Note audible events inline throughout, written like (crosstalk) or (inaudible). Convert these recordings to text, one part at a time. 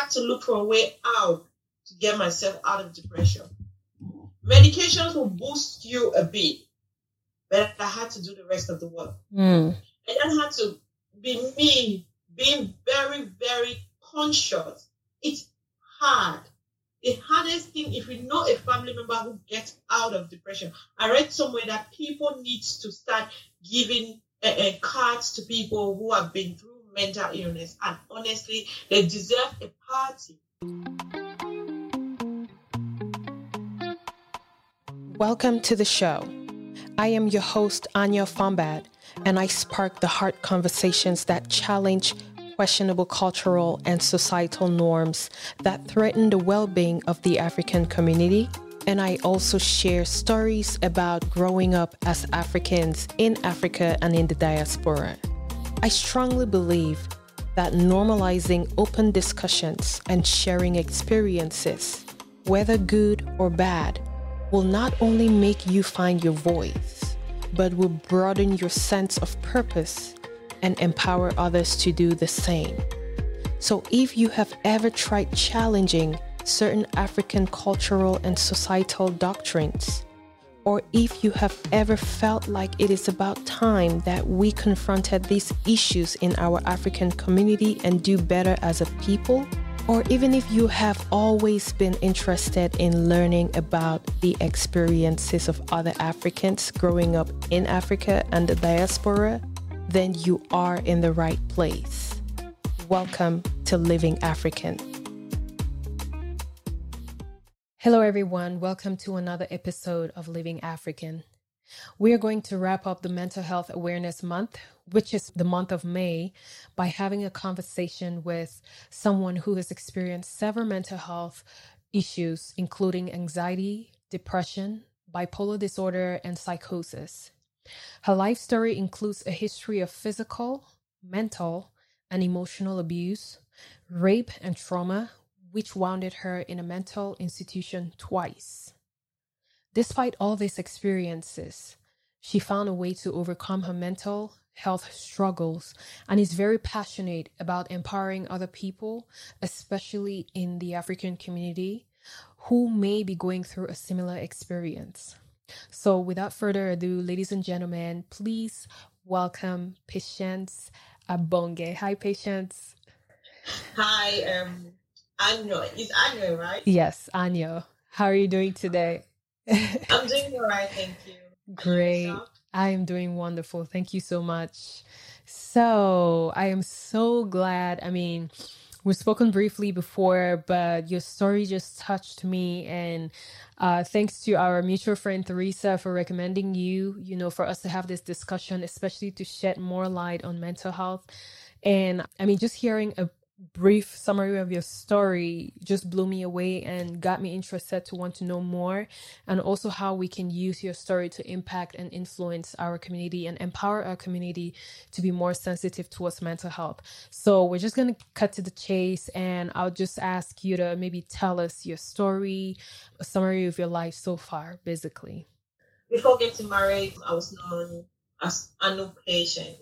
had to look for a way out to get myself out of depression. Medications will boost you a bit, but I had to do the rest of the work. Mm. And I had to be me, being very, very conscious. It's hard. The hardest thing, if you know a family member who gets out of depression, I read somewhere that people need to start giving uh, uh, cards to people who have been through mental illness, and honestly, they deserve a party. Welcome to the show. I am your host, Anya Fombad, and I spark the heart conversations that challenge questionable cultural and societal norms that threaten the well being of the African community. And I also share stories about growing up as Africans in Africa and in the diaspora. I strongly believe that normalizing open discussions and sharing experiences, whether good or bad, will not only make you find your voice, but will broaden your sense of purpose and empower others to do the same. So, if you have ever tried challenging certain African cultural and societal doctrines, or if you have ever felt like it is about time that we confronted these issues in our African community and do better as a people, or even if you have always been interested in learning about the experiences of other Africans growing up in Africa and the diaspora, then you are in the right place. Welcome to Living African. Hello, everyone. Welcome to another episode of Living African. We are going to wrap up the Mental Health Awareness Month, which is the month of May, by having a conversation with someone who has experienced several mental health issues, including anxiety, depression, bipolar disorder, and psychosis. Her life story includes a history of physical, mental, and emotional abuse, rape, and trauma, which wounded her in a mental institution twice. Despite all these experiences, she found a way to overcome her mental health struggles and is very passionate about empowering other people, especially in the African community, who may be going through a similar experience. So, without further ado, ladies and gentlemen, please welcome Patience Abonge. Hi, Patience. Hi, um, Anya. Is Anya right? Yes, Anya. How are you doing today? I'm (laughs) doing all right, thank you. Great. I am doing wonderful. Thank you so much. So, I am so glad. I mean, we've spoken briefly before, but your story just touched me. And uh, thanks to our mutual friend Theresa for recommending you, you know, for us to have this discussion, especially to shed more light on mental health. And I mean, just hearing a brief summary of your story just blew me away and got me interested to want to know more and also how we can use your story to impact and influence our community and empower our community to be more sensitive towards mental health. So we're just going to cut to the chase and i'll just ask you to maybe tell us your story a summary of your life so far basically. Before getting married i was known as anu patient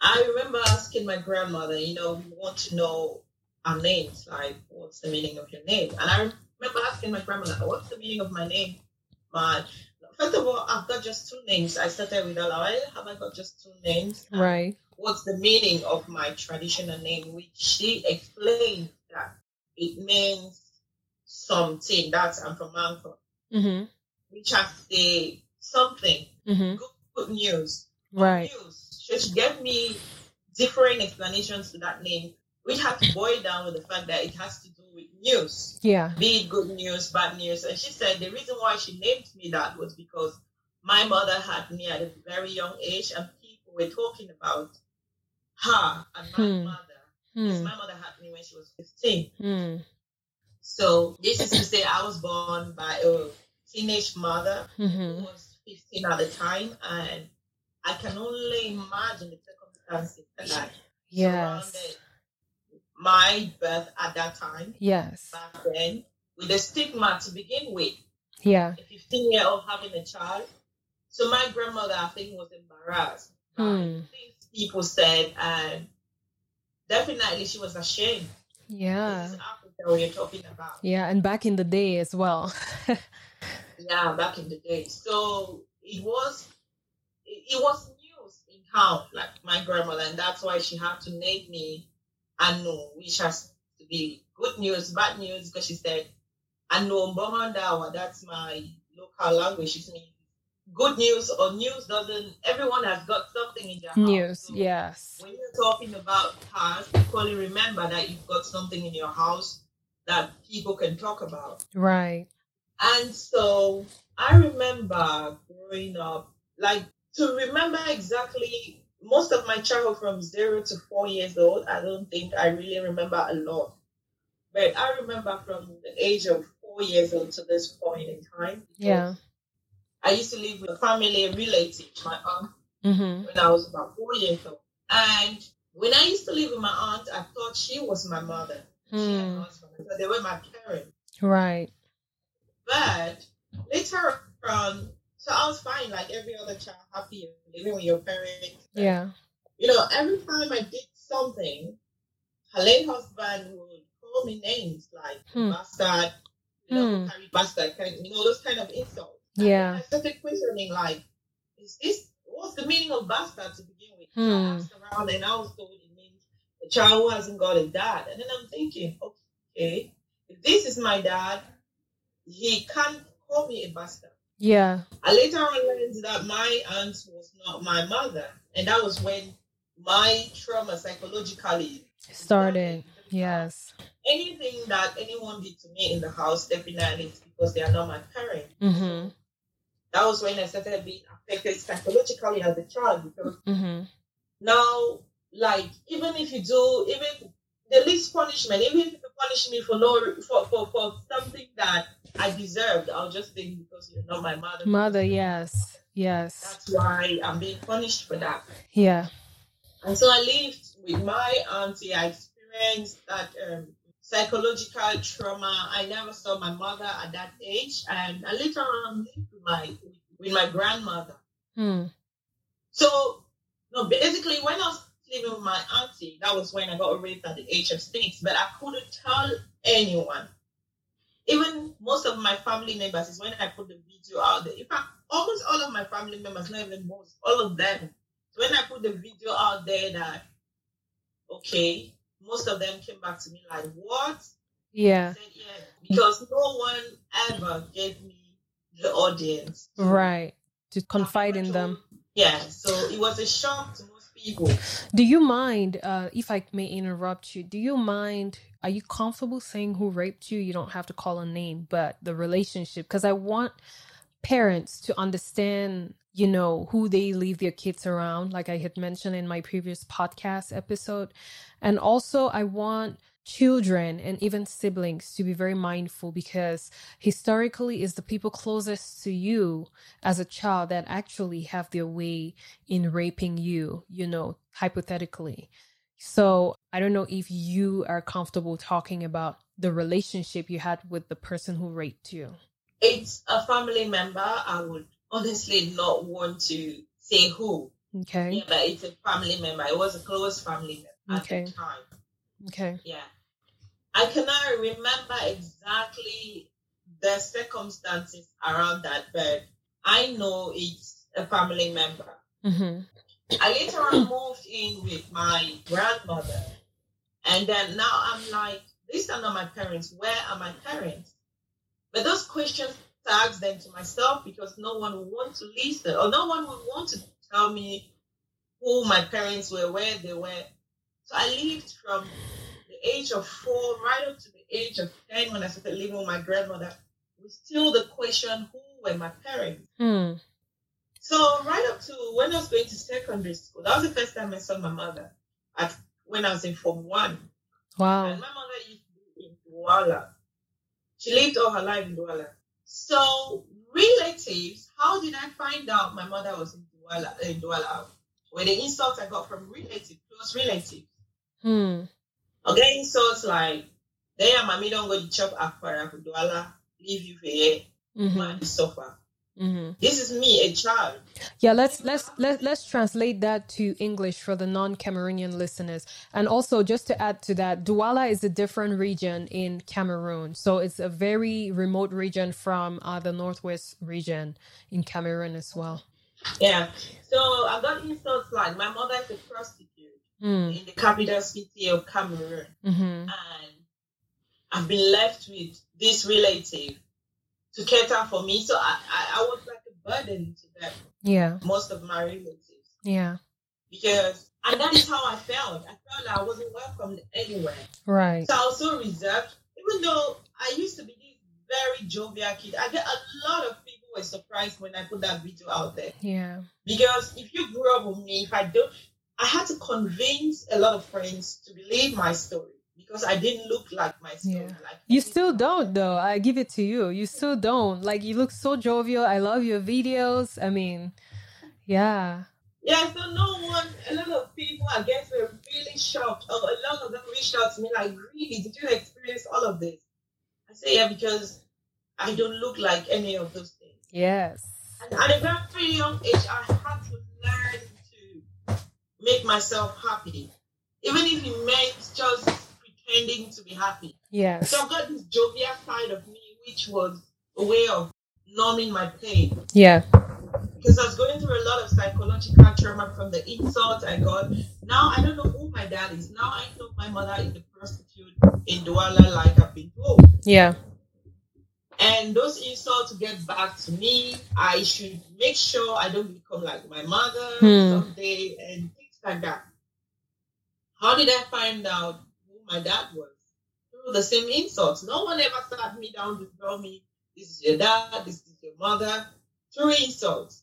I remember asking my grandmother, you know, we want to know our names, like what's the meaning of your name? And I remember asking my grandmother, what's the meaning of my name? My first of all, I've got just two names. I started with Alawa. Have I got just two names? Right. What's the meaning of my traditional name? Which she explained that it means something. That's I'm from Anchor. Mm-hmm. Which has say something. Mm-hmm. Good, good news. Right. So she gave me different explanations to that name, which had to boil down with the fact that it has to do with news. Yeah. Be it good news, bad news. And she said the reason why she named me that was because my mother had me at a very young age and people were talking about her and my Hmm. mother. Hmm. My mother had me when she was 15. Hmm. So this is to say I was born by a teenage mother Mm-hmm. who was 15 at the time and I can only imagine the circumstances that Yes. surrounded my birth at that time, Yes. back then, with the stigma to begin with, Yeah. a 15 year old having a child. So my grandmother, I think, was embarrassed Hmm. people said, and definitely she was ashamed. Yeah. This is Africa. we are talking about. Yeah, and back in the day as well. (laughs) yeah, back in the day. So it was it, was news in town, like my grandmother, and that's why she had to name me Anu, which has to be good news, bad news, because she said Anu Mbomandawa, that's my local language. It means good news or news doesn't everyone has got something in their news house. So yes when you're talking about past, equally remember that you've got something in your house that people can talk about. right And so I remember growing up, like to remember exactly most of my childhood from zero to four years old, I don't think I really remember a lot. But I remember from the age of four years old to this point in time. yeah I used to live with a family relative, my aunt, mm-hmm. when I was about four years old. And when I used to live with my aunt, I thought she was my mother. She and my husband. So they were my parents. right But later on, so I was fine, like every other child, happy living with your parents. yeah You know, every time I did something, her late husband would call me names like Hmm. bastard, you know, Hmm. carry bastard, kind you know, those kind of insults. And Yeah. I started questioning, like, is this, what's the meaning of bastard to begin with? Hmm. I asked around and I was told it means a child who hasn't got a dad. And then I'm thinking, okay, if this is my dad, he can't call me a bastard. Yeah I later on learned that my aunt was not my mother. And that was when my trauma psychologically started yes Anything that anyone did to me in the house, definitely it's because they are not my parents. mm-hmm. That was when I started being affected psychologically as a child because Mm-hmm. now, like, even if you do, even the least punishment, even punish me for no for, for, for something that I deserved, I'll just think because you're not my mother. mother yes yes That's why I'm being punished for that. yeah And so I lived with my auntie. I experienced that um, psychological trauma. I never saw my mother at that age, and I later on lived with my with my grandmother. hmm. So, no, basically, when I was living with my auntie, that was when I got raped at the age of six. But I couldn't tell anyone. Even most of my family members is when I put the video out there. In fact, almost all of my family members, not even most, all of them. When I put the video out there, that okay, most of them came back to me like, "What?" Yeah said, "Yeah," because no one ever gave me the audience. right to confide in them Yeah, so it was a shock to most people. Do you mind, uh, if I may interrupt you, do you mind, are you comfortable saying who raped you? You don't have to call a name, but the relationship, because I want parents to understand, you know, who they leave their kids around, like I had mentioned in my previous podcast episode. And also, I want children and even siblings to be very mindful because historically it's the people closest to you as a child that actually have their way in raping you, you know, hypothetically. So I don't know if you are comfortable talking about the relationship you had with the person who raped you. It's a family member. I would honestly not want to say who. Okay. Yeah, but it's a family member. It was a close family member Okay. at the time. Okay. Yeah. I cannot remember exactly the circumstances around that, but I know it's a family member. Mm-hmm. I later on moved in with my grandmother. And then now I'm like, these are not my parents. Where are my parents? But those questions I ask them to myself because no one would want to listen or no one would want to tell me who my parents were, where they were. So I lived from the age of four right up to the age of 10 when I started living with my grandmother was still the question, who were my parents? Hmm. So right up to when I was going to secondary school, that was the first time I saw my mother at when I was in Form One. Wow. And my mother used to be in Douala. She lived all her life in Douala. So relatives, how did I find out my mother was in Douala? In Douala? Were the insults I got from relatives, close relatives. Hmm. Okay, so it's like, "There, mommy don't go to chop akpara for Douala, leave you here, Mm-hmm. man, suffer." Mm-hmm. This is me, a child. Yeah, let's let's let, let's translate that to English for the non-Cameroonian listeners. And also just to add to that, Douala is a different region in Cameroon. So it's a very remote region from uh, the northwest region in Cameroon as well. Yeah. So I got insults like my mother is a prostitute Mm. in the capital city of Cameroon. Mm-hmm. And I've been left with this relative to cater for me. So I, I, I was like a burden to them, Yeah. most of my relatives. Yeah. Because and that is how I felt. I felt like I wasn't welcomed anywhere. Right. So I was so reserved, even though I used to be this very jovial kid. I get a lot of people were surprised when I put that video out there. Yeah. Because if you grew up with me, if I don't, I had to convince a lot of friends to believe my story because I didn't look like my story. Yeah. Like You still don't though. I give it to you. You still don't. Like you look so jovial. I love your videos. I mean, yeah. Yeah, so no one, a lot of people, I guess, were really shocked. Oh, a lot of them reached out to me like, really, did you experience all of this? I say, yeah, because I don't look like any of those things. Yes. And at a very young age, I had to make myself happy, even if it meant just pretending to be happy. Yes. So I've got this jovial side of me, which was a way of numbing my pain. Yeah. Because I was going through a lot of psychological trauma from the insults I got. Now I don't know who my dad is. Now I know my mother is a prostitute in Douala, like I've been told. Yeah. And those insults get back to me. I should make sure I don't become like my mother Hmm. someday and like that. How did I find out who my dad was? Through the same insults. No one ever sat me down to tell me this is your dad, this is your mother, through insults.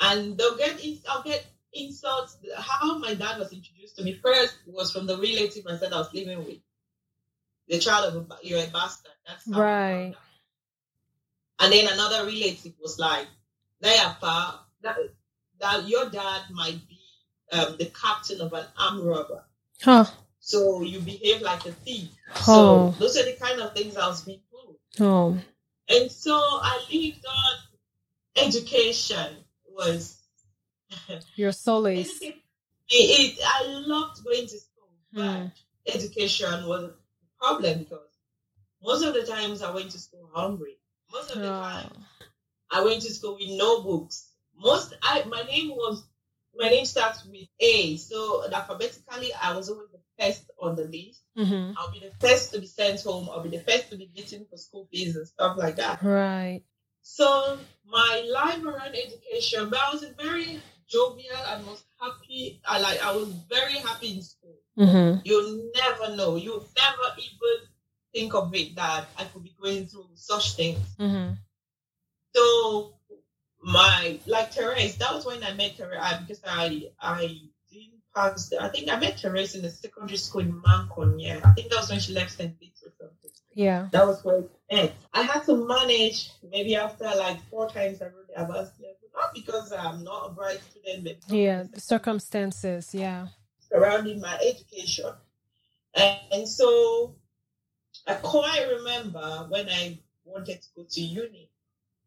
And they'll get ins- I'll get insults. How my dad was introduced to me first was from the relative I said I was living with. The child of a you're a bastard. That's how Right. And then another relative was like, Nayapa, that, that your dad might be um, the captain of an armed robber. Huh. So you behave like a thief. Oh. So those are the kind of things I was being told. Oh. And so I lived on education was (laughs) Your solace. it, it, I loved going to school, but Hmm. education was a problem because most of the times I went to school hungry. Most of the time Oh. I went to school with no books. Most I my name was my name starts with A, so alphabetically I was always the first on the list. Mm-hmm. I'll be the first to be sent home. I'll be the first to be beaten for school fees and stuff like that. Right. So my life around education, but I was very jovial and was happy. I like I was very happy in school. Mm-hmm. You'll never know. You'll never even think of it that I could be going through such things. Mm-hmm. So my like Therese, that was when I met Therese I- because I I didn't pass. The, I think I met Therese in the secondary school in Mankon. Yeah, I think that was when she left St. Peter's or something. Yeah. That was where ended. I had to manage maybe after like four times I wrote the advanced level, not because I'm not a bright student, but Yeah. The circumstances. Yeah. surrounding my education. And, and so I quite remember when I wanted to go to uni.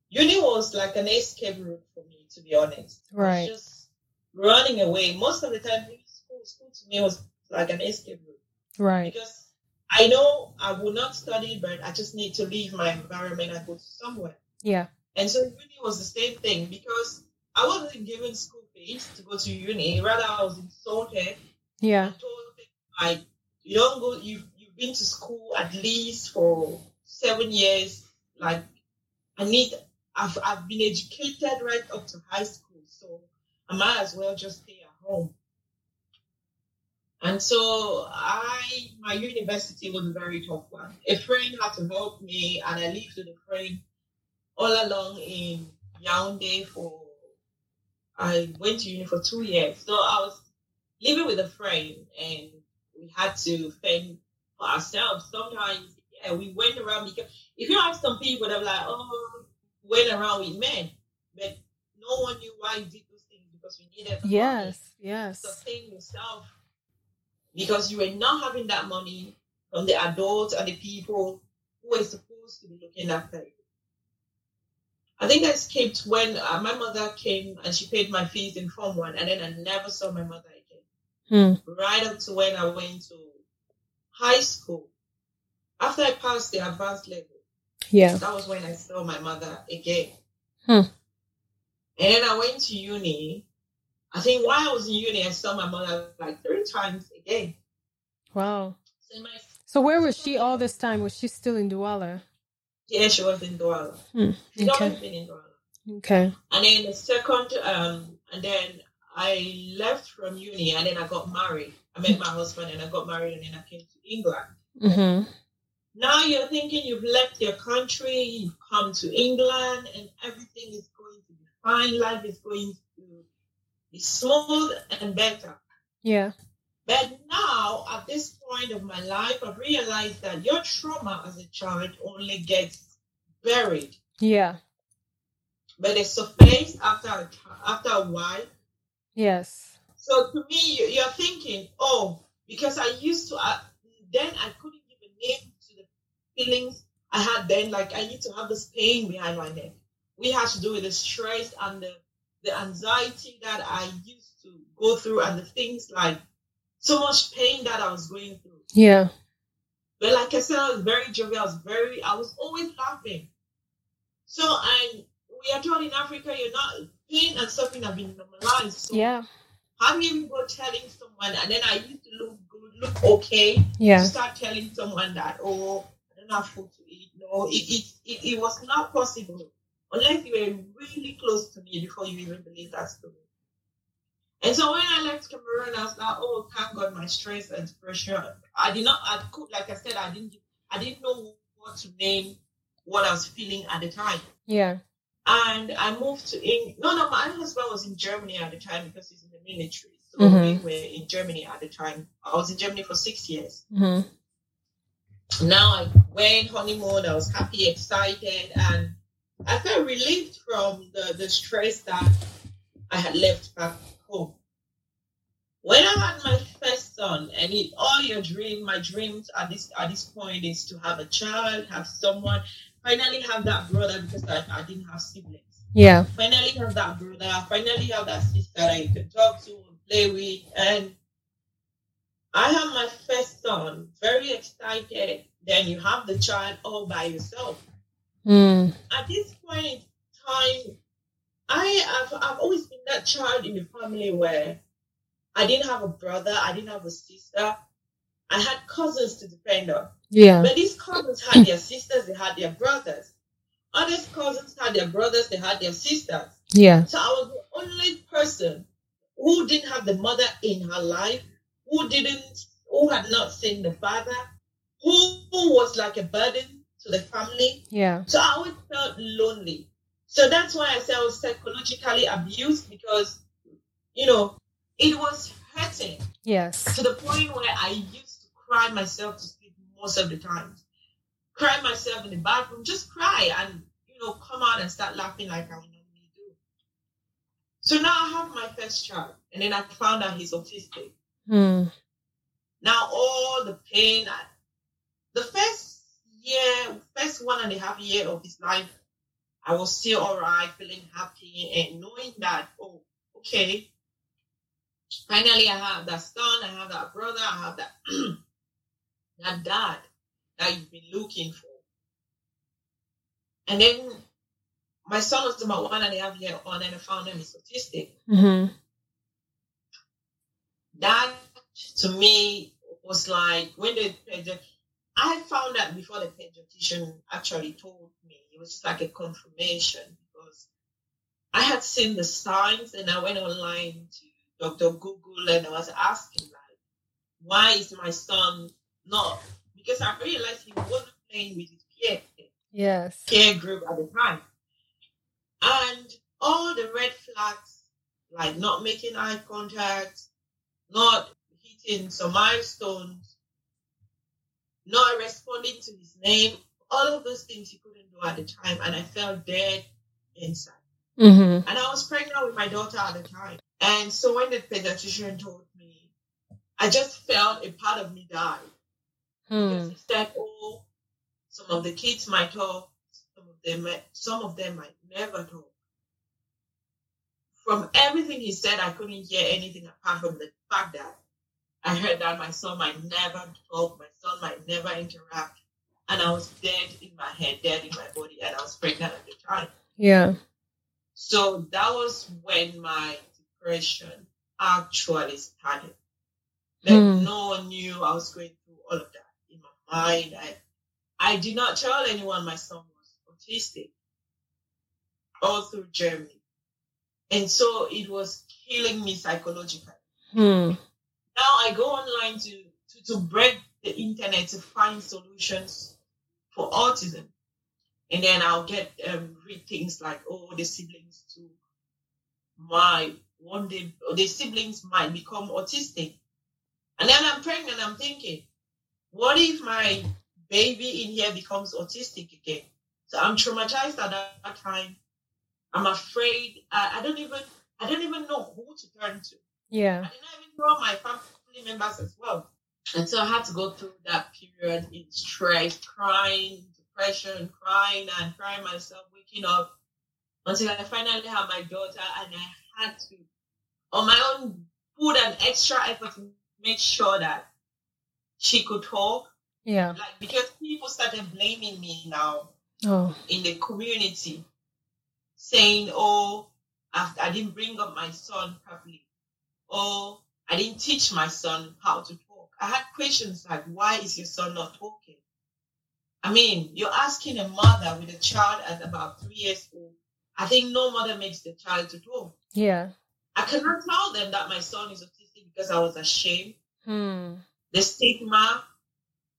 Uni was like an escape route for me, to be honest. I was Right. Just running away. Most of the time, school, school to me was like an escape route Right. because I know I will not study, but I just need to leave my environment and go somewhere. Yeah. And so uni was the same thing because I wasn't given school fees to go to uni. Rather, I was insulted Yeah. and told things like, "You don't go. You you've been to school at least for seven years. Like, I need. I've I've been educated right up to high school, so I might as well just stay at home." And so I, my university was a very tough one. A friend had to help me, and I lived with a friend all along in Yaoundé for. I went to uni for two years, so I was living with a friend, and we had to fend for ourselves. Sometimes, yeah, we went around because if you have some people that are like, oh, went around with men, but no one knew why you did those things because you needed money Yes. to Yes. sustain yourself because you were not having that money from the adults and the people who were supposed to be looking after you. I think I escaped when uh, my mother came and she paid my fees in Form 1, and then I never saw my mother again. Hmm. Right up to when I went to high school. After I passed the advanced level, Yeah. that was when I saw my mother again. Hmm. And then I went to uni. I think while I was in uni, I saw my mother like three times again. Wow. So my So where was she all this time? Was she still in Douala? yeah, she was in Douala. Hmm. She's Okay. always been in Douala. Okay. And then the second, um, and then I left from uni, and then I got married. I met my husband, and I got married, and then I came to England. Mm-hmm. Now you're thinking you've left your country, you've come to England, and everything is going to be fine. Life is going to be smooth and better. Yeah. But now, at this point of my life, I've realized that your trauma as a child only gets buried, Yeah. but it surfaces after a, after a while. Yes. So to me, you- you're thinking, oh, because I used to, uh, then I couldn't give a name feelings I had then. Like I used to have this pain behind my neck. We had to do with the stress and the, the anxiety that I used to go through and the things like so much pain that I was going through. Yeah. But like I said, I was very jovial. I was very, I was always laughing. So, and we are told in Africa, you're not, pain and suffering have been normalized. So Yeah. how do you go telling someone, and then I used to look good, look okay, Yeah. to start telling someone that, oh, I don't food to eat. No, it, it, it, it was not possible unless you were really close to me before you even believe that story. And so when I left Cameroon, I was like, oh, thank God, my stress and pressure. I did not, I could, like I said, I didn't, I didn't know what to name what I was feeling at the time. Yeah. And I moved to England. No, no, my husband was in Germany at the time because he's in the military. So Mhm. we were in Germany at the time. I was in Germany for six years. Mm-hmm. Now I went honeymoon. I was happy, excited, and I felt relieved from the, the stress that I had left back home. When I had my first son, and it, all your dream, my dreams at this at this point is to have a child, have someone, finally have that brother because I, I didn't have siblings Yeah. finally have that brother, finally have that sister that you can talk to and play with. And I have my first son, very excited. Then you have the child all by yourself. Mm. At this point in time, I have I've always been that child in the family where I didn't have a brother, I didn't have a sister. I had cousins to depend on. Yeah. But these cousins had their sisters, they had their brothers. Other cousins had their brothers, they had their sisters. Yeah. So I was the only person who didn't have the mother in her life, who didn't, who had not seen the father, who, who was like a burden to the family. Yeah. So I always felt lonely. So that's why I say I was psychologically abused because, you know, it was hurting Yes. to the point where I used to cry myself to sleep most of the time. Cry myself in the bathroom, just cry and you know come out and start laughing like I normally do. So now I have my first child, and then I found out he's autistic. Mm. Now all the pain, I, the first year, first one and a half year of his life, I was still alright, feeling happy, and knowing that oh, okay, finally I have that son, I have that brother, I have that (clears throat) that dad that you've been looking for. And then my son was about one and a half year old and I found him is autistic. Mm-hmm. That to me was like when the I found out before the pediatrician actually told me. It was just like a confirmation because I had seen the signs and I went online to Dr. Google and I was asking like, why is my son not? Because I realized he wasn't playing with his peer Yes. peer group at the time, and all the red flags like not making eye contact, not hitting some milestones, not responding to his name, all of those things he couldn't do at the time, and I felt dead inside. Mm-hmm. And I was pregnant with my daughter at the time. And so when the pediatrician told me, I just felt a part of me died. Hmm. he said, oh, some of the kids might talk, some of them, might, some of them might never talk. From everything he said, I couldn't hear anything apart from the fact that I heard that my son might never talk, my son might never interact, and I was dead in my head, dead in my body, and I was pregnant at the time. Yeah. So that was when my depression actually started. Like Hmm. no one knew I was going through all of that in my mind. I, I did not tell anyone my son was autistic all through Germany. And so it was killing me psychologically. Hmm. Now I go online to, to, to break the internet to find solutions for autism. And then I'll get um, read things like, oh, the siblings to my one day, or the siblings might become autistic. And then I'm pregnant, I'm thinking, what if my baby in here becomes autistic again? So I'm traumatized at that time. I'm afraid. I, I don't even I don't even know who to turn to. Yeah. I did not even know my family members as well. And so I had to go through that period in stress, crying, depression, crying and crying myself, waking up until I finally had my daughter and I had to, on my own, put an extra effort to make sure that she could talk. Yeah. Like, because people started blaming me now Oh. in the community, saying, "Oh, I, I didn't bring up my son properly. Oh, I didn't teach my son how to talk." I had questions like, "Why is your son not talking?" I mean, you're asking a mother with a child at about three years old. I think no mother makes the child to talk. Yeah. I cannot tell them that my son is autistic because I was ashamed. Hmm. The stigma.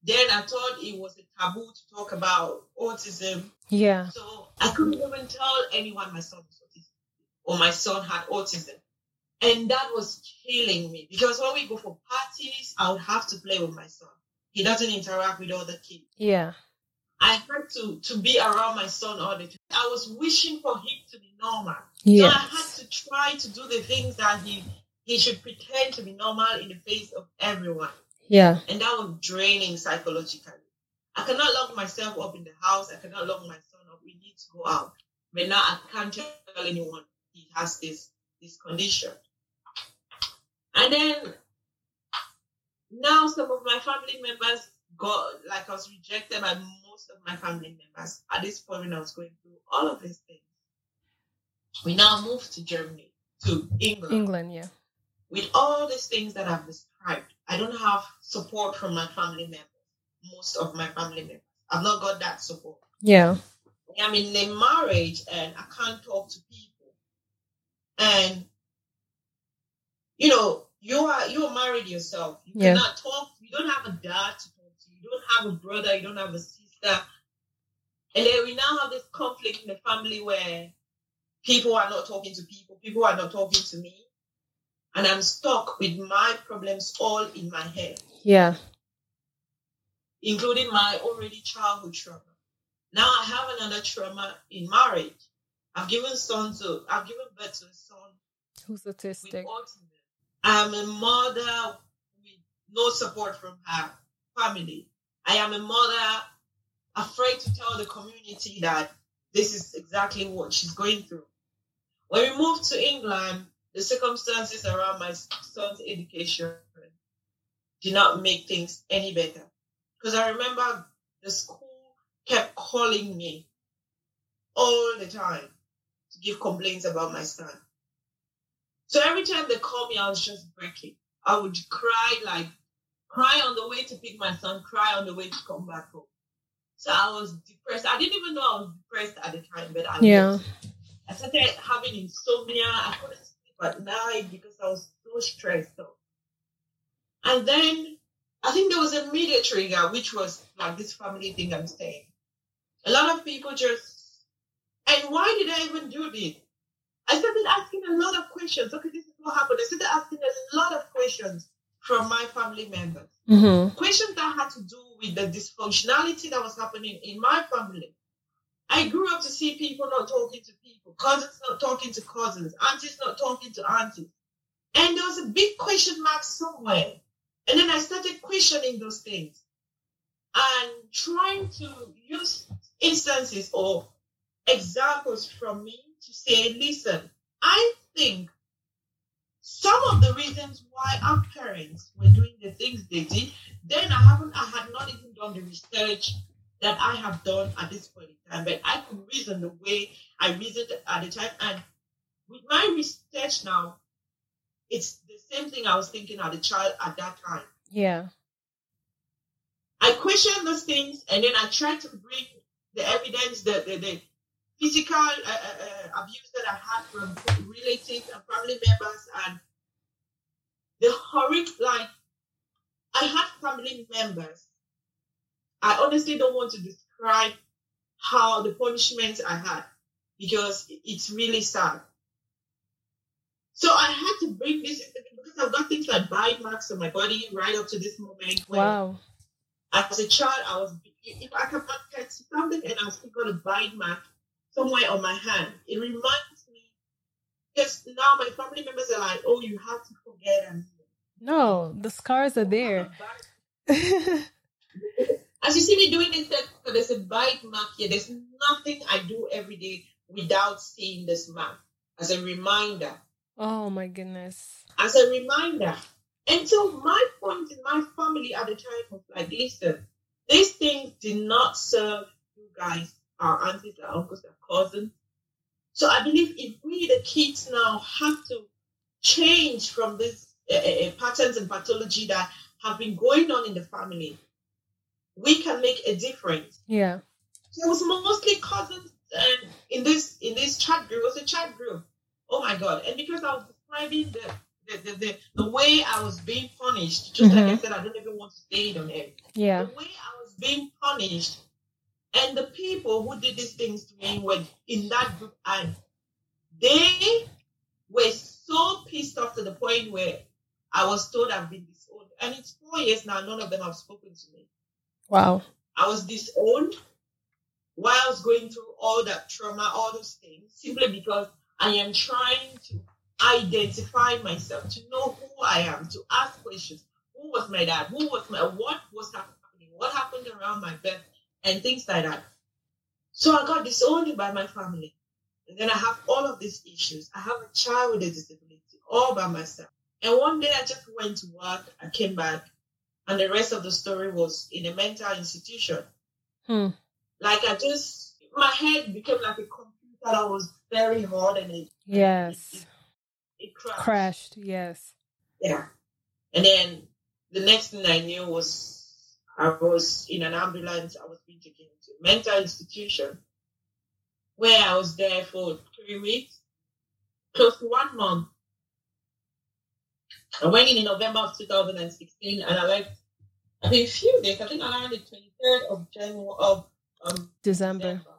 Then I thought it was a taboo to talk about autism. Yeah. So I couldn't even tell anyone my son was autistic or my son had autism. And that was killing me because when we go for parties, I would have to play with my son. He doesn't interact with other kids. Yeah. I had to, to be around my son all the time. I was wishing for him to be normal. So Yeah. I had to try to do the things that he he should pretend to be normal in the face of everyone. Yeah. And that was draining psychologically. I cannot lock myself up in the house. I cannot lock my son up. We need to go out. But now I can't tell anyone he has this this condition. And then now some of my family members got like I was rejected by most of my family members at this point when I was going through all of these things. We now moved to Germany, to England England. Yeah. With all these things that I've described, I don't have support from my family members. Most of my family members, I've not got that support. Yeah. I'm in a marriage and I can't talk to people. And you know, you are you are married yourself. You Yeah. cannot talk. You don't have a dad to talk to. You don't have a brother. You don't have a sister. And then we now have this conflict in the family where people are not talking to people. People are not talking to me. And I'm stuck with my problems all in my head Yeah. including my already childhood trauma. Now I have another trauma in marriage. I've given son to I've given birth to a son Who's autistic? I'm a mother with no support from her family. I am a mother afraid to tell the community that this is exactly what she's going through. When we moved to England, the circumstances around my son's education did not make things any better. Because I remember the school kept calling me all the time to give complaints about my son. So every time they call me, I was just breaking. I would cry like cry on the way to pick my son, cry on the way to come back home. So I was depressed. I didn't even know I was depressed at the time, but I Yeah. was. I started having insomnia. I couldn't at night because I was so stressed out. And then I think there was a media trigger, which was like this family thing I'm saying. A lot of people just, and why did I even do this? I started asking a lot of questions. Okay, this is what happened. I started asking a lot of questions from my family members. Mm-hmm. Questions that had to do with the dysfunctionality that was happening in my family. I grew up to see people not talking to people, cousins not talking to cousins, aunties not talking to aunties. And there was a big question mark somewhere. And then I started questioning those things and trying to use instances or examples from me to say, listen, I think some of the reasons why our parents were doing the things they did, then I haven't, I had not even done the research that I have done at this point in time, but I could reason the way I reasoned at the time. And with my research now, it's the same thing I was thinking as a child at that time. Yeah. I question those things and then I try to bring the evidence, the, the, the physical uh, uh, uh, abuse that I had from relatives and family members and the horrific, like, I had family members. I honestly don't want to describe how the punishment I had because it's really sad. So I had to bring this because I've got things like bite marks on my body right up to this moment. Wow. As a child, I was if I can catch something and I still got a bite mark somewhere on my hand. It reminds me because now my family members are like, "Oh, you have to forget." And no, the scars are there. (laughs) As you see me doing this, there's a bite mark here. There's nothing I do every day without seeing this mark as a reminder. Oh my goodness. As a reminder. And so my point in my family at the time was like, listen, these things did not serve you guys, our aunties, our uncles, our cousins. So I believe if we, the kids now, have to change from these uh, uh, patterns and pathology that have been going on in the family, we can make a difference. Yeah. So it was mostly cousins and in this in this chat group, it was a chat group. Oh my god. And because I was describing the the, the, the, the way I was being punished, just mm-hmm. like I said, I don't even want to stay on air. Yeah. The way I was being punished, and the people who did these things to me were in that group, and they were so pissed off to the point where I was told I've been disowned. And it's four years now, none of them have spoken to me. Wow. I was disowned while I was going through all that trauma, all those things, simply because I am trying to identify myself, to know who I am, to ask questions. Who was my dad? Who was my what was happening? What happened around my birth? And things like that. So I got disowned by my family. And then I have all of these issues. I have a child with a disability all by myself. And one day I just went to work, I came back, and the rest of the story was in a mental institution. Hmm. Like I just, my head became like a computer that was very hard and it, yes, it, it crashed. crashed. Yes. Yeah. And then the next thing I knew was I was in an ambulance. I was being taken to a mental institution where I was there for three weeks, close to one month. I went in in November of 2016 and I left, I think, a few days, I think around the 23rd of January, of um, December. December.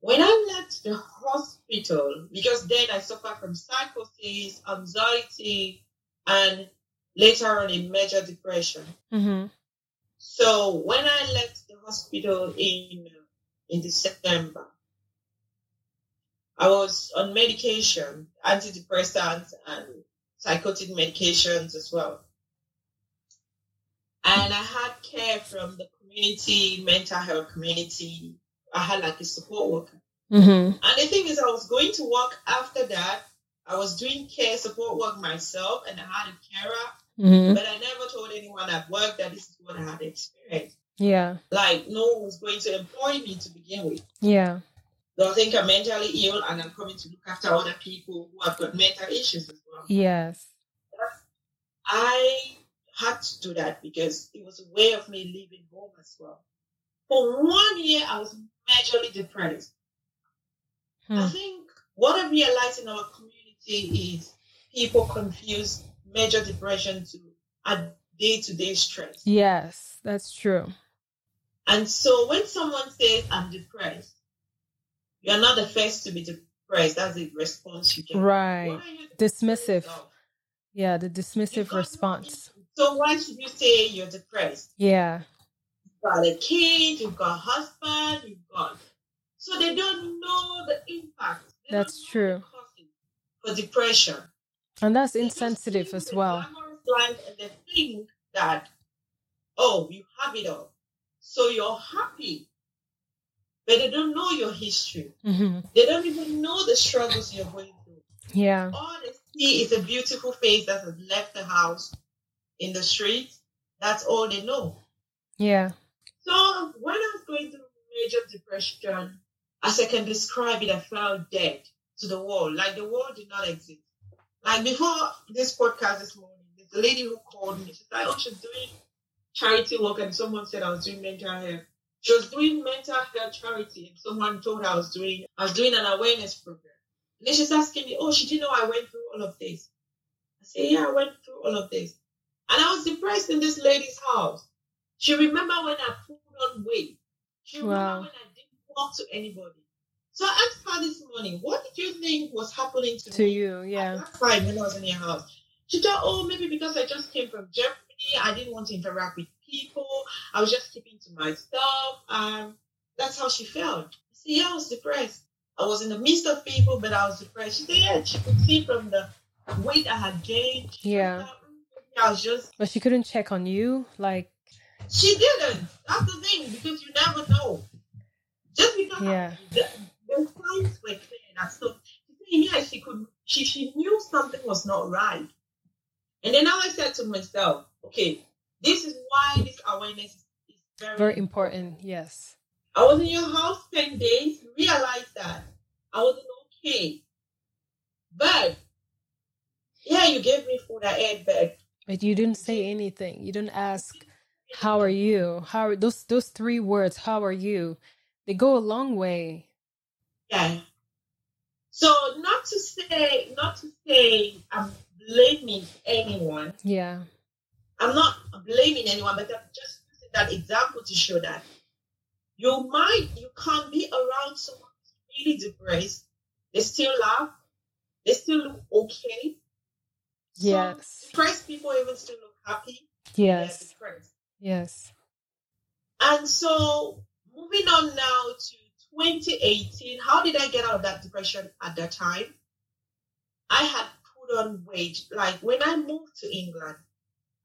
When I left the hospital, because then I suffered from psychosis, anxiety, and later on a major depression. Mm-hmm. So when I left the hospital in in December, I was on medication, antidepressants, and psychotic medications as well. And I had care from the community, mental health community. I had like a support worker. Mm-hmm. And the thing is, I was going to work after that. I was doing care support work myself, and I had a carer, mm-hmm. but I never told anyone at work that this is what I had experienced. Yeah. Like, no one was going to employ me to begin with. Yeah. So I think I'm mentally ill and I'm coming to look after other people who have got mental issues as well. Yes. I had to do that because it was a way of me leaving home as well. For one year, I was majorly depressed. Hmm. I think what I realized in our community is people confuse major depression to a day to day stress. Yes, that's true. And so when someone says, I'm depressed, you're not the first to be depressed. That's the response you get. Right. Dismissive. Yeah, the dismissive response. So why should you say you're depressed? Yeah. You've got a kid, you've got a husband, you've got so they don't know the impact. They that's true. For depression. And that's they insensitive as well. Life and they think that, oh, you have it all. So you're happy but they don't know your history. Mm-hmm. They don't even know the struggles you're going through. Yeah. All they see is a beautiful face that has left the house in the street. That's all they know. Yeah. So when I was going through major depression, as I can describe it, I felt dead to the world. Like the world did not exist. Like before this podcast this morning, there's a lady who called me. She's like, oh, she's doing charity work, and someone said I was doing mental health. She was doing mental health charity, and someone told her I was doing I was doing an awareness program. And then she's asking me, oh, she didn't know I went through all of this. I said, yeah, I went through all of this. And I was depressed in this lady's house. She remember when I put on weight. She remember Wow. when I didn't talk to anybody. So I asked her this morning, what did you think was happening to, To you, at yeah. that time when I was in your house? She thought, oh, maybe because I just came from Germany, I didn't want to interact with people. I was just keeping to myself. Um, that's how she felt. See, yeah, I was depressed. I was in the midst of people, but I was depressed. She said, yeah, she could see from the weight I had gained. Yeah. Thought, "Mm, maybe I was just But she couldn't check on you, like she didn't. That's the thing, because you never know. Just because Yeah. the, the signs were clear. She said, yeah, she could she she knew something was not right. And then I said to myself, okay, this is why this awareness is, very, very important. Yes. I was in your house 10 days, realized that I wasn't okay. But yeah, you gave me food, I ate, but But you didn't say anything. You didn't ask, "How are you?" How are those those three words? How are you? They go a long way. Yeah. So not to say, not to say I'm blaming anyone. Yeah. I'm not blaming anyone, but I'm just using that example to show that you might, you can't be around someone who's really depressed. They still laugh. They still look okay. Yes. depressed people even still look happy. Yes. Yes. And so moving on now to 2018, how did I get out of that depression at that time? I had put on weight. Like when I moved to England,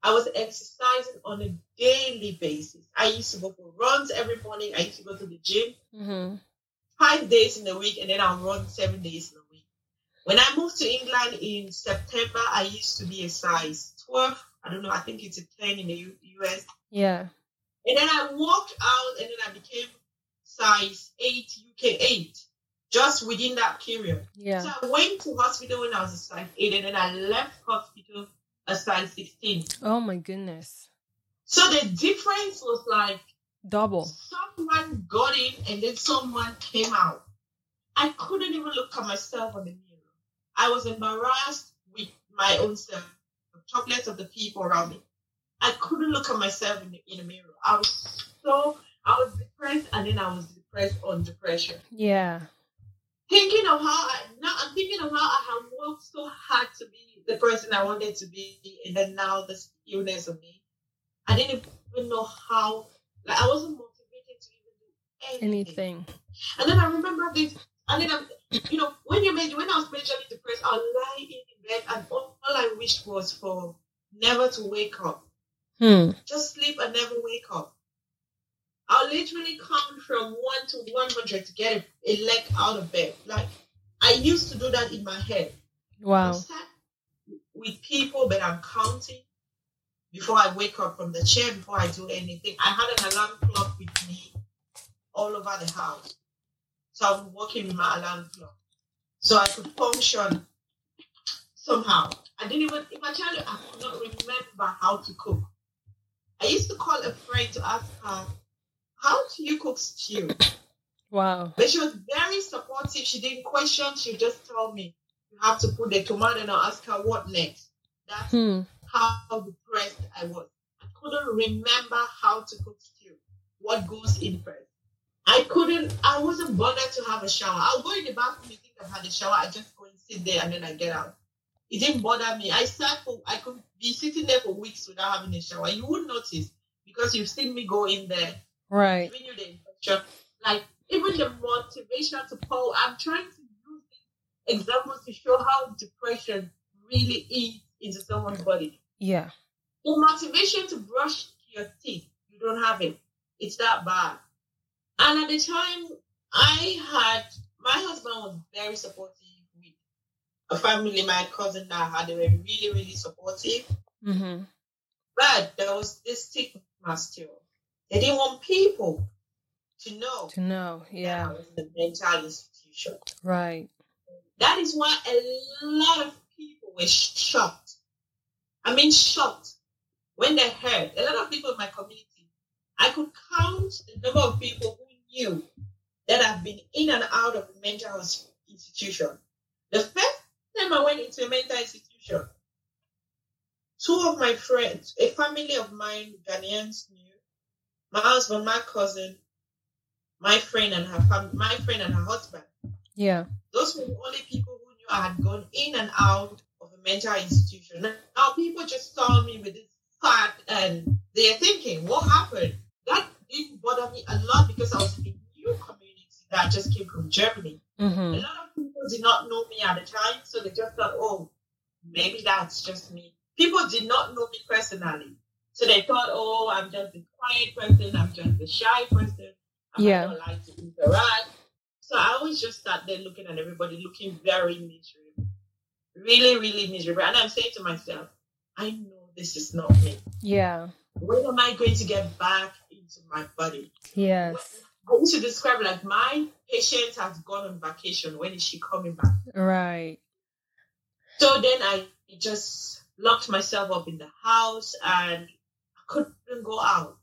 I was exercising on a daily basis. I used to go for runs every morning. I used to go to the gym Mm-hmm. five days in a week and then I'll run seven days in a week. When I moved to England in September, I used to be a size 12. I don't know, I think it's a 10 in the U- US. Yeah. And then I walked out and then I became size 8, UK 8, just within that period. Yeah. So I went to hospital when I was a size 8 and then I left hospital a size 16. Oh my goodness. So the difference was like Double. someone got in and then someone came out. I couldn't even look at myself on the mirror. I was embarrassed with my own self, the chocolates of the people around me. I couldn't look at myself in the, in the mirror. I was so, I was depressed and then I was depressed on depression. Yeah. Thinking of how I, now I'm thinking of how I have worked so hard to be the person I wanted to be and then now this illness of me. I didn't even know how, like I wasn't motivated to even do anything. Anything. And then I remember this, and then I'm, (clears throat) you know, when you made, when I was majorly depressed, I was lying in bed, and all, all I wished was for never to wake up, Hmm. just sleep and never wake up. I'll literally count from one to one hundred to get a, a leg out of bed. Like I used to do that in my head. Wow. with people, but I'm counting before I wake up from the chair, before I do anything. I had an alarm clock with me all over the house. So I was working in my alarm clock. So I could function somehow. I didn't even, if I tell you, I could not remember how to cook. I used to call a friend to ask her, How do you cook stew? Wow. But she was very supportive. She didn't question. She just told me, you have to put the tomato and I'll ask her what next. That's Hmm. how depressed I was. I couldn't remember how to cook stew. What goes in first. I couldn't, I wasn't bothered to have a shower. I'll go in the bathroom and think I've had a shower. I just go and sit there and then I get out. It didn't bother me. I sat for, I could be sitting there for weeks without having a shower. You wouldn't notice because you've seen me go in there Right. giving you the infection. Like even the motivation to pull. I'm trying to use these examples to show how depression really eats into someone's body. Yeah. The motivation to brush your teeth, you don't have it. It's that bad. And at the time, I had my husband was very supportive with a family, my cousin that I had, they were really, really supportive. Mm-hmm. But there was this stigma still. They didn't want people to know To know, yeah, a mental institution. right. That is why a lot of people were shocked. I mean, shocked when they heard. A lot of people in my community, I could count the number of people knew that I've been in and out of mental institution. The first time I went into a mental institution, two of my friends, a family of mine, Ghanaians knew, my husband, my cousin, my friend and her family, my friend and her husband. Yeah, Those were the only people who knew I had gone in and out of a mental institution. Now people just saw me with this fat and they're thinking, what happened? That didn't bother me a lot because I was in a new community that just came from Germany. A mm-hmm. lot of people did not know me at the time, so they just thought, oh, maybe that's just me. People did not know me personally. So they thought, oh, I'm just a quiet person, I'm just a shy person. I Yeah. don't like to interact. So I always just sat there looking at everybody looking very miserable. Really, really miserable. And I'm saying to myself, I know this is not me. yeah, When am I going to get back into my body? yes, I used to describe like my Patience has gone on vacation. When is she coming back? right. So then I just locked myself up in the house and I couldn't go out.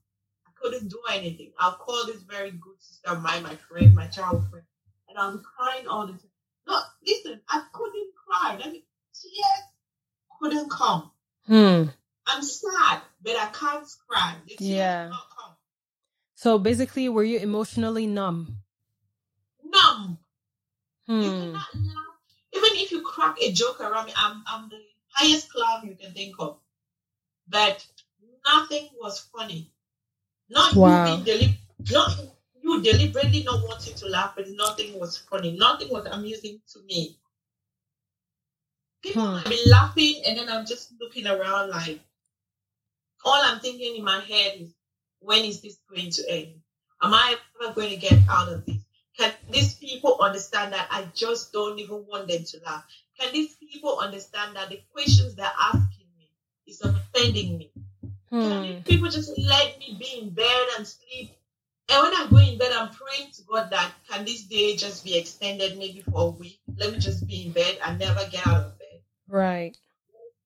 I couldn't do anything. I'll call this very good sister of mine, my friend, my child friend, and I'm crying all the time. No, listen, I couldn't cry. Let me tears couldn't come. Hmm. I'm sad, but I can't cry. Yeah. Will not come. So basically, were you emotionally numb? Numb. Hmm. Even if you crack a joke around me, I'm, I'm the highest clown you can think of. But nothing was funny. Not Wow. you deli- not you deliberately not wanting to laugh, but nothing was funny. Nothing was amusing to me. People Hmm. might be laughing, and then I'm just looking around like, all I'm thinking in my head is, when is this going to end? Am I ever going to get out of this? Can these people understand that I just don't even want them to laugh? Can these people understand that the questions they're asking me is offending me? Can Hmm. these people just let me be in bed and sleep? And when I go in bed, I'm praying to God that can this day just be extended maybe for a week? Let me just be in bed and never get out of bed. Right.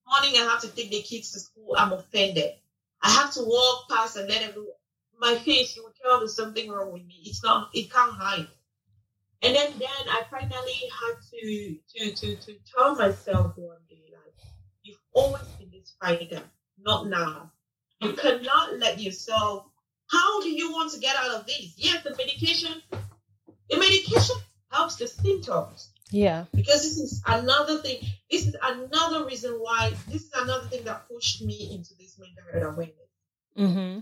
Morning, I have to take the kids to school. I'm offended. I have to walk past and let everyone. My face, you will tell there's something wrong with me. It's not. It can't hide. And then, then I finally had to to to to tell myself one day, like, you've always been this fighter, not now. You cannot let yourself. How do you want to get out of this? Yes, the medication. The medication helps the symptoms Yeah. because this is another thing. This is another reason why. This is another thing that pushed me into this mental health awareness. Mm-hmm.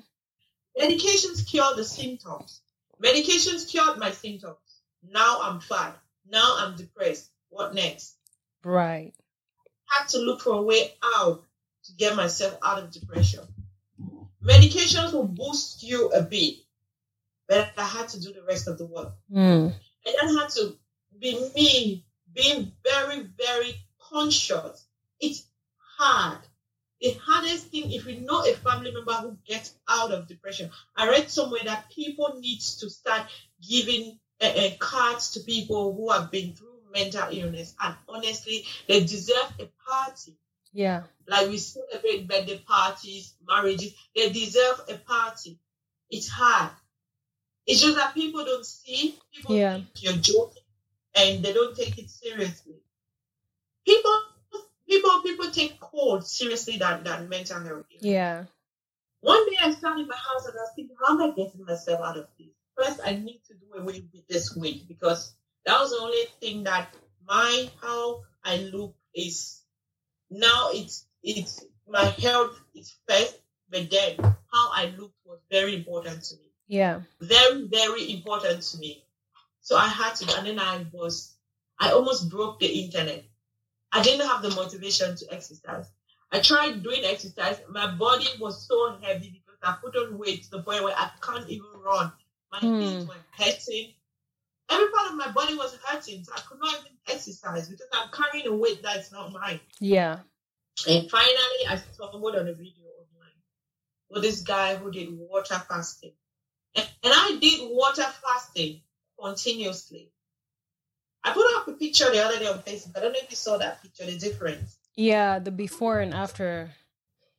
Medications cure the symptoms. Medications cured my symptoms. Now I'm fat. Now I'm depressed. What next? Right. had to look for a way out to get myself out of depression. Medications will boost you a bit, but I had to do the rest of the work. Hmm. And I had to be me, being very, very conscious. It's hard. The hardest thing, if you know a family member who gets out of depression, I read somewhere that people need to start giving uh, uh, cards to people who have been through mental illness, and honestly, they deserve a party. Yeah. Like we celebrate birthday parties, marriages, they deserve a party. It's hard. It's just that people don't see. People Yeah. think you're joking, and they don't take it seriously. People, people, people take cold seriously than, than mental health. Yeah. One day I sat in my house and I was thinking, how am I getting myself out of this? First, I need to do away with this weight because that was the only thing that my how I look is now it's it's my health is first, but then how I look was very important to me. Yeah. Very, very important to me. So I had to and then I was I almost broke the internet. I didn't have the motivation to exercise. I tried doing exercise. My body was so heavy because I put on weight to the point where I can't even run. My Hmm. feet were hurting. every part of my body was hurting. So I could not even exercise because I'm carrying a weight that's not mine. Yeah. And finally, I stumbled on a video online with this guy who did water fasting. And I did water fasting continuously. I put up a picture the other day on Facebook. But I don't know if you saw that picture, the difference. Yeah, the before and after.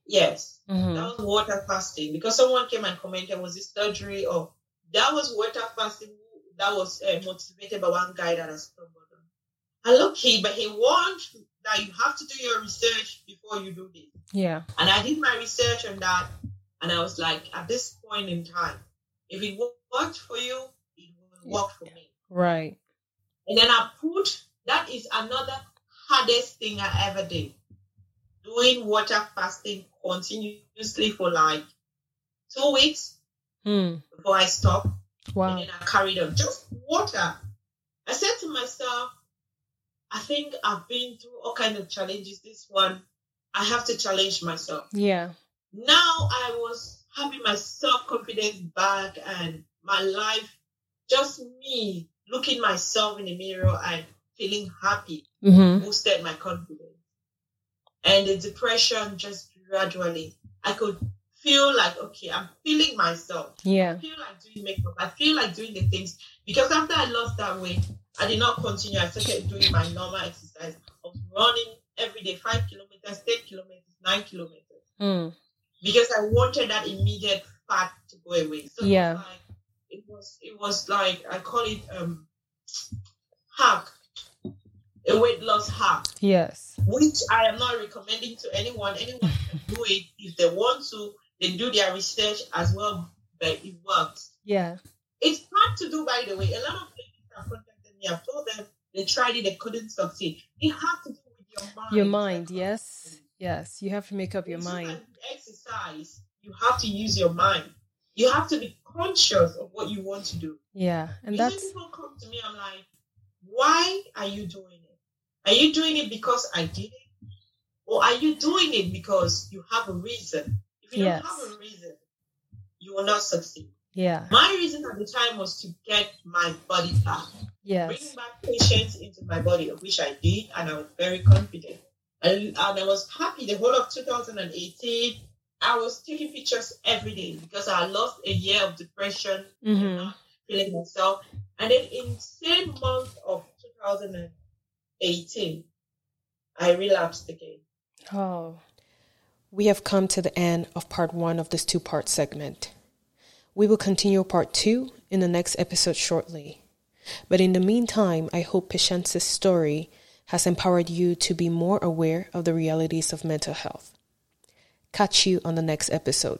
Yes, Mhm. that was water fasting because someone came and commented, was this surgery or that was water fasting that was uh, motivated by one guy that has stumbled on. And look, he, but he warned that you have to do your research before you do this. Yeah. And I did my research on that, and I was like, at this point in time, if it wo- worked for you, work for me. Right. And then I put that is another hardest thing I ever did. Doing water fasting continuously for like two weeks Hmm. before I stopped. And Wow. then I carried on. Just water. I said to myself, I think I've been through all kinds of challenges. This one, I have to challenge myself. Yeah. Now I was having my self confidence back and my life, just me looking myself in the mirror and feeling happy Mm-hmm. boosted my confidence. And the depression just gradually, I could feel like, okay, I'm feeling myself. Yeah. I feel like doing makeup. I feel like doing the things because after I lost that weight, I did not continue. I started doing my normal exercise of running every day, five kilometers, ten kilometers, nine kilometers, Hmm. because I wanted that immediate fat to go away. So Yeah. like, it was it was like I call it um hack, a weight loss hack Yes. which I am not recommending to anyone. Anyone can (laughs) do it if they want to. They do their research as well, but it works. Yeah. It's hard to do, by the way. A lot of ladies have contacted me. I've told them they tried it, they couldn't succeed. It has to do with your mind. Your mind. Yes. Yes. You have to make up your mind. Exercise. You have to use your mind. You have to be conscious of what you want to do. Yeah. And Usually that's people come to me. I'm like, why are you doing it? Are you doing it because I did it, or are you doing it because you have a reason? If you Yes. don't have a reason, you will not succeed. yeah. My reason at the time was to get my body back, Yes. bring back patience into my body, which I did, and I was very confident. And, and I was happy the whole of 2018. I was taking pictures every day because I lost a year of depression Mm-hmm. feeling myself. And then in same month of 2018, I relapsed again. Oh. We have come to the end of part one of this two part segment. We will continue part two in the next episode shortly. But in the meantime, I hope Patience's story has empowered you to be more aware of the realities of mental health. Catch you on the next episode.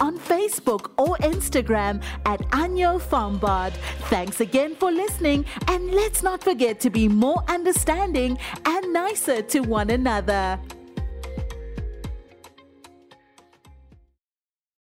on Facebook or Instagram at Anyo Farmbard. Thanks again for listening, and let's not forget to be more understanding and nicer to one another.